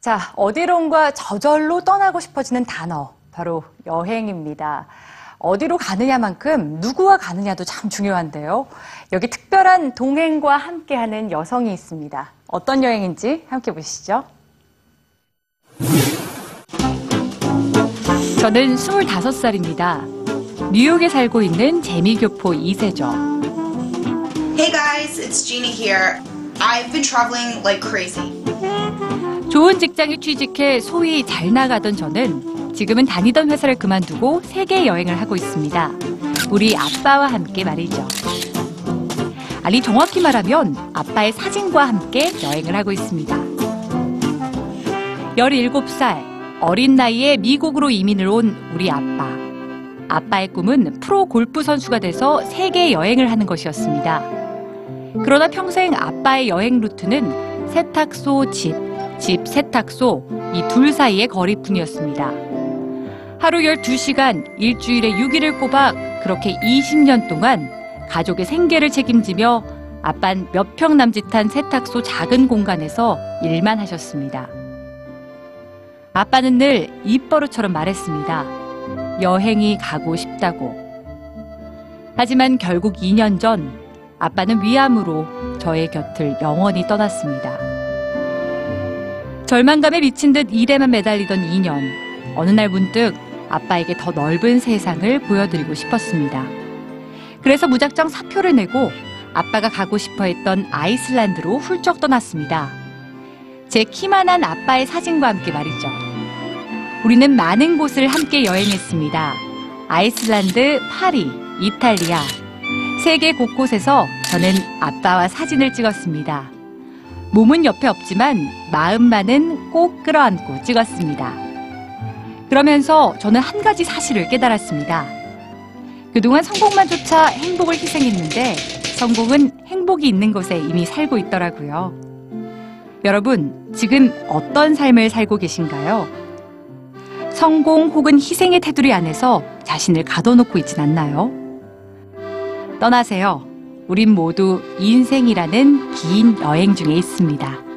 자, 어디론가 저절로 떠나고 싶어지는 단어, 바로 여행입니다. 어디로 가느냐만큼 누구와 가느냐도 참 중요한데요. 여기 특별한 동행과 함께하는 여성이 있습니다. 어떤 여행인지 함께 보시죠. 저는 25살입니다. 뉴욕에 살고 있는 재미교포 2세죠. Hey guys, it's Jeannie here. I've been traveling like crazy. 좋은 직장에 취직해 소위 잘 나가던 저는 지금은 다니던 회사를 그만두고 세계 여행을 하고 있습니다. 우리 아빠와 함께 말이죠. 아니 정확히 말하면 아빠의 사진과 함께 여행을 하고 있습니다. 17살 어린 나이에 미국으로 이민을 온 우리 아빠. 아빠의 꿈은 프로 골프 선수가 돼서 세계 여행을 하는 것이었습니다. 그러나 평생 아빠의 여행 루트는 세탁소 집, 집 세탁소 이 둘 사이의 거리뿐이었습니다. 하루 12시간, 일주일에 6일을 꼬박 그렇게 20년 동안 가족의 생계를 책임지며 아빤 몇평 남짓한 세탁소 작은 공간에서 일만 하셨습니다. 아빠는 늘 입버릇처럼 말했습니다. 여행이 가고 싶다고. 하지만 결국 2년 전 아빠는 위암으로 저의 곁을 영원히 떠났습니다. 절망감에 미친 듯 일에만 매달리던 2년. 어느 날 문득 아빠에게 더 넓은 세상을 보여드리고 싶었습니다. 그래서 무작정 사표를 내고 아빠가 가고 싶어 했던 아이슬란드로 훌쩍 떠났습니다. 제 키만한 아빠의 사진과 함께 말이죠. 우리는 많은 곳을 함께 여행했습니다. 아이슬란드, 파리, 이탈리아. 세계 곳곳에서 저는 아빠와 사진을 찍었습니다. 몸은 옆에 없지만 마음만은 꼭 끌어안고 찍었습니다. 그러면서 저는 한 가지 사실을 깨달았습니다. 그동안 성공만 쫓아 행복을 희생했는데 성공은 행복이 있는 곳에 이미 살고 있더라고요. 여러분, 지금 어떤 삶을 살고 계신가요? 성공 혹은 희생의 테두리 안에서 자신을 가둬놓고 있진 않나요? 떠나세요. 우린 모두 인생이라는 긴 여행 중에 있습니다.